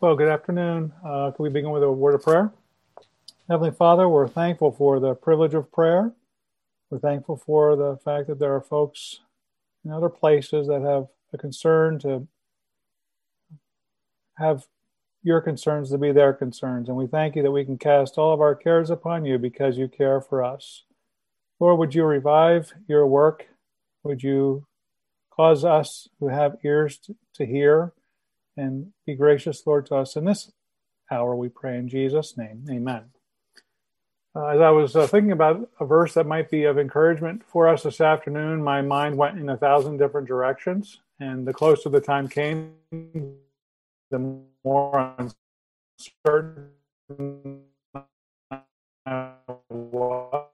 Well, good afternoon. Uh, can we begin with a word of prayer? Heavenly Father, we're thankful for the privilege of prayer. We're thankful for the fact that there are folks in other places that have a concern to have your concerns to be their concerns. And we thank you that we can cast all of our cares upon you because you care for us. Lord, would you revive your work? Would you cause us who have ears to, to hear and be gracious, Lord, to us in this hour, we pray in Jesus' name. Amen. Uh, as I was uh, thinking about a verse that might be of encouragement for us this afternoon, my mind went in a thousand different directions. And the closer the time came, the more uncertain I was.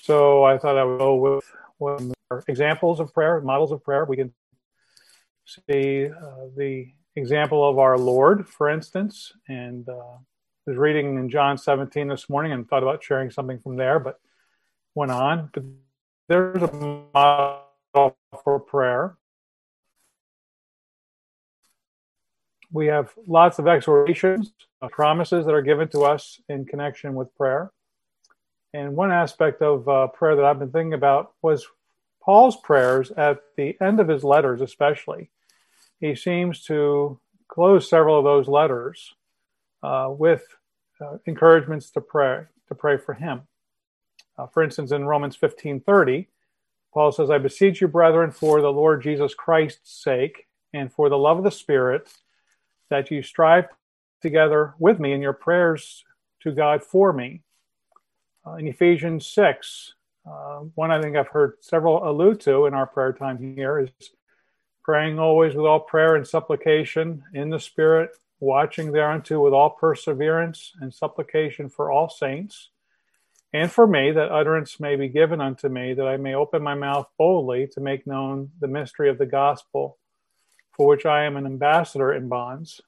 So I thought I would go with what are examples of prayer, models of prayer. We can see uh, the example of our Lord, for instance, and uh, was reading in John 17 this morning and thought about sharing something from there, but went on. But there's a model for prayer. We have lots of exhortations, uh, promises that are given to us in connection with prayer. And one aspect of uh, prayer that I've been thinking about was Paul's prayers at the end of his letters, especially. He seems to close several of those letters uh, with uh, encouragements to pray to pray for him. Uh, for instance, in Romans 15:30, Paul says, "I beseech you, brethren, for the Lord Jesus Christ's sake, and for the love of the Spirit, that you strive together with me in your prayers to God for me." Uh, in Ephesians 6, uh, one I think I've heard several allude to in our prayer time here is praying always with all prayer and supplication in the Spirit, watching thereunto with all perseverance and supplication for all saints, and for me, that utterance may be given unto me, that I may open my mouth boldly to make known the mystery of the gospel, for which I am an ambassador in bonds,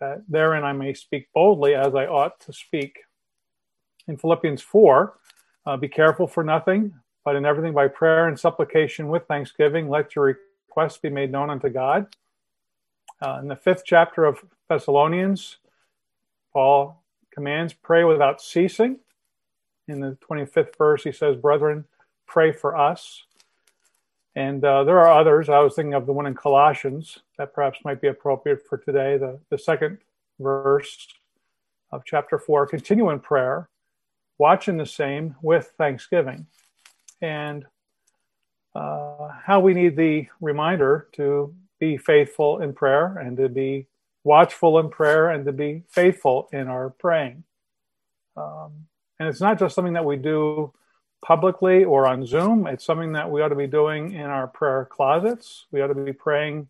that therein I may speak boldly as I ought to speak in Philippians 4, uh, be careful for nothing, but in everything by prayer and supplication with thanksgiving, let your requests be made known unto God. Uh, in the fifth chapter of Thessalonians, Paul commands pray without ceasing. In the 25th verse, he says, Brethren, pray for us. And uh, there are others. I was thinking of the one in Colossians that perhaps might be appropriate for today. The, the second verse of chapter 4 continue in prayer watching the same with Thanksgiving. And uh, how we need the reminder to be faithful in prayer and to be watchful in prayer and to be faithful in our praying. Um, and it's not just something that we do publicly or on Zoom, it's something that we ought to be doing in our prayer closets. We ought to be praying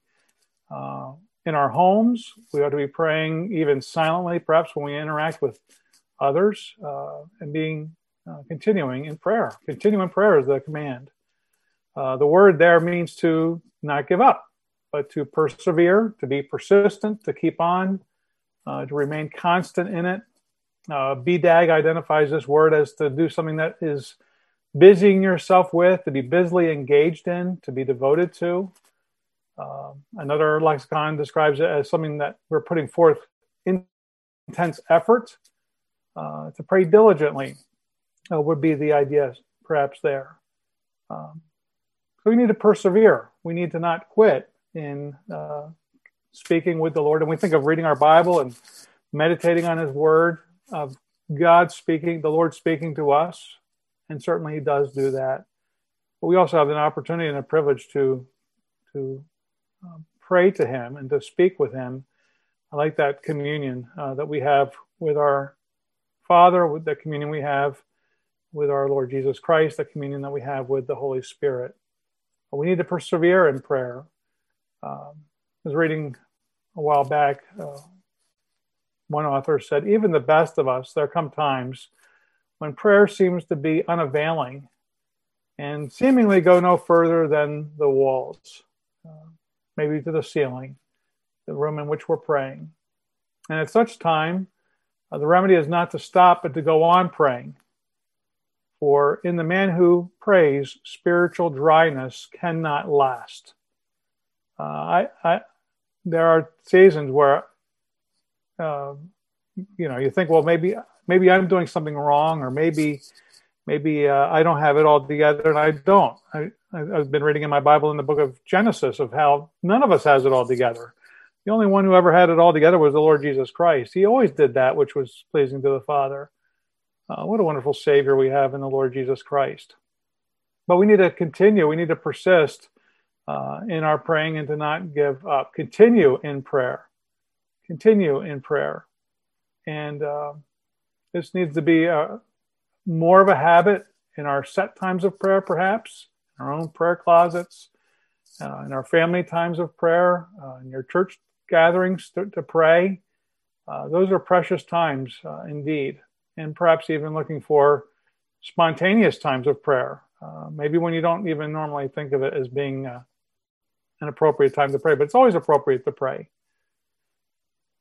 uh, in our homes. We ought to be praying even silently, perhaps when we interact with others, uh, and being uh, continuing in prayer. Continue in prayer is the command. Uh, the word there means to not give up, but to persevere, to be persistent, to keep on, uh, to remain constant in it. Uh, BDAG identifies this word as to do something that is busying yourself with, to be busily engaged in, to be devoted to. Uh, another lexicon describes it as something that we're putting forth intense effort uh, to pray diligently uh, would be the idea, perhaps there. Um, so we need to persevere. We need to not quit in uh, speaking with the Lord. And we think of reading our Bible and meditating on His Word, of God speaking, the Lord speaking to us, and certainly He does do that. But we also have an opportunity and a privilege to to um, pray to Him and to speak with Him. I like that communion uh, that we have with our Father, with the communion we have with our Lord Jesus Christ, the communion that we have with the Holy Spirit. But we need to persevere in prayer. Um, I was reading a while back, uh, one author said, Even the best of us, there come times when prayer seems to be unavailing and seemingly go no further than the walls, uh, maybe to the ceiling, the room in which we're praying. And at such time, uh, the remedy is not to stop, but to go on praying. For in the man who prays, spiritual dryness cannot last. Uh, I, I, there are seasons where, uh, you know, you think, well, maybe, maybe I'm doing something wrong, or maybe, maybe uh, I don't have it all together, and I don't. I, I've been reading in my Bible in the book of Genesis of how none of us has it all together. The only one who ever had it all together was the Lord Jesus Christ. He always did that which was pleasing to the Father. Uh, what a wonderful Savior we have in the Lord Jesus Christ. But we need to continue, we need to persist uh, in our praying and to not give up. Continue in prayer. Continue in prayer. And uh, this needs to be a, uh, more of a habit in our set times of prayer, perhaps, in our own prayer closets, uh, in our family times of prayer, uh, in your church gatherings to, to pray. Uh, those are precious times indeed and perhaps even looking for spontaneous times of prayer. Uh, maybe when you don't even normally think of it as being uh, an appropriate time to pray, but it's always appropriate to pray.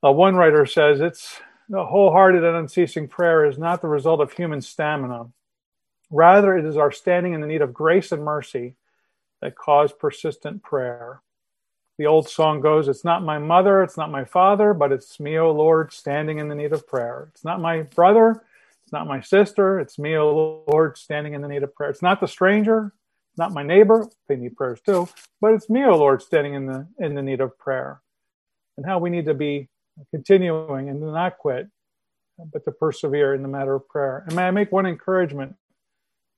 Uh, one writer says it's the wholehearted and unceasing prayer is not the result of human stamina. Rather, it is our standing in the need of grace and mercy that cause persistent prayer. The old song goes, It's not my mother, it's not my father, but it's me, O Lord, standing in the need of prayer. It's not my brother, it's not my sister, it's me, O Lord, standing in the need of prayer. It's not the stranger, not my neighbor, they need prayers too, but it's me, O Lord, standing in the in the need of prayer. And how we need to be continuing and not quit, but to persevere in the matter of prayer. And may I make one encouragement?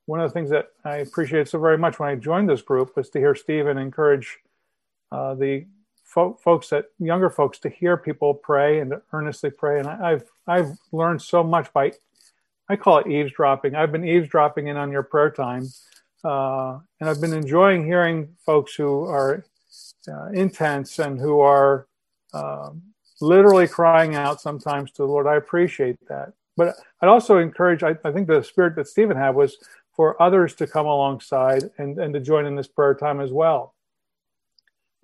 One of the things that I appreciate so very much when I joined this group was to hear Stephen encourage uh, the fo- folks that younger folks to hear people pray and earnestly pray. And I, have I've learned so much by I call it eavesdropping. I've been eavesdropping in on your prayer time, uh, and I've been enjoying hearing folks who are uh, intense and who are um, literally crying out sometimes to the Lord. I appreciate that. But I'd also encourage, I, I, think the spirit that Stephen had was for others to come alongside and, and to join in this prayer time as well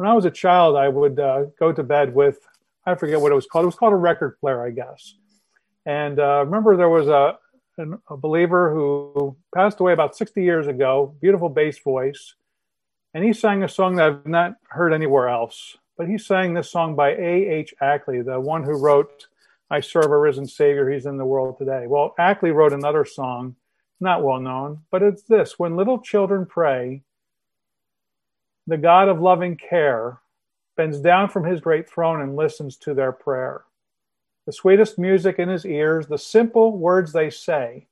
when I was a child, I would uh, go to bed with, I forget what it was called. It was called a record player, I guess. And uh, remember, there was a, a believer who passed away about 60 years ago, beautiful bass voice. And he sang a song that I've not heard anywhere else. But he sang this song by A.H. Ackley, the one who wrote I Serve a Risen Savior, He's in the World Today. Well, Ackley wrote another song, not well known, but it's this When little children pray, the God of loving care, bends down from his great throne and listens to their prayer. The sweetest music in his ears, the simple words they say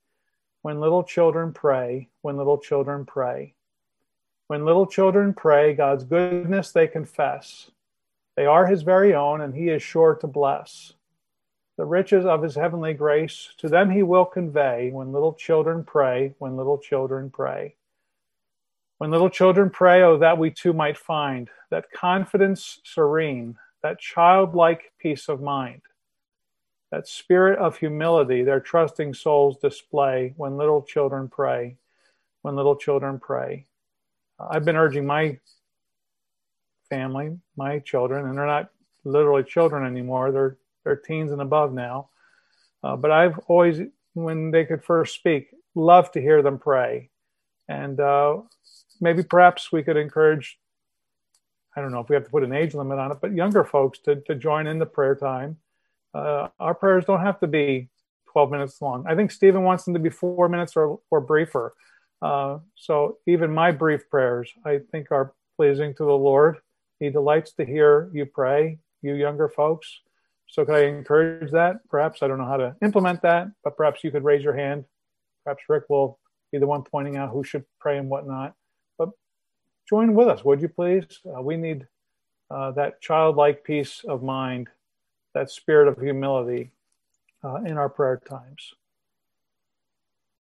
when little children pray, when little children pray. When little children pray, God's goodness they confess. They are his very own, and he is sure to bless. The riches of his heavenly grace to them he will convey when little children pray, when little children pray. When little children pray, oh, that we too might find that confidence serene, that childlike peace of mind, that spirit of humility their trusting souls display when little children pray, when little children pray. I've been urging my family, my children, and they're not literally children anymore, they're, they're teens and above now. Uh, but I've always, when they could first speak, loved to hear them pray. And uh, maybe perhaps we could encourage I don't know if we have to put an age limit on it, but younger folks to, to join in the prayer time. Uh, our prayers don't have to be 12 minutes long. I think Stephen wants them to be four minutes or, or briefer. Uh, so even my brief prayers, I think, are pleasing to the Lord. He delights to hear you pray, you younger folks. So could I encourage that? Perhaps I don't know how to implement that, but perhaps you could raise your hand. Perhaps Rick will be the one pointing out who should pray and whatnot join with us, would you please? Uh, we need uh, that childlike peace of mind, that spirit of humility uh, in our prayer times.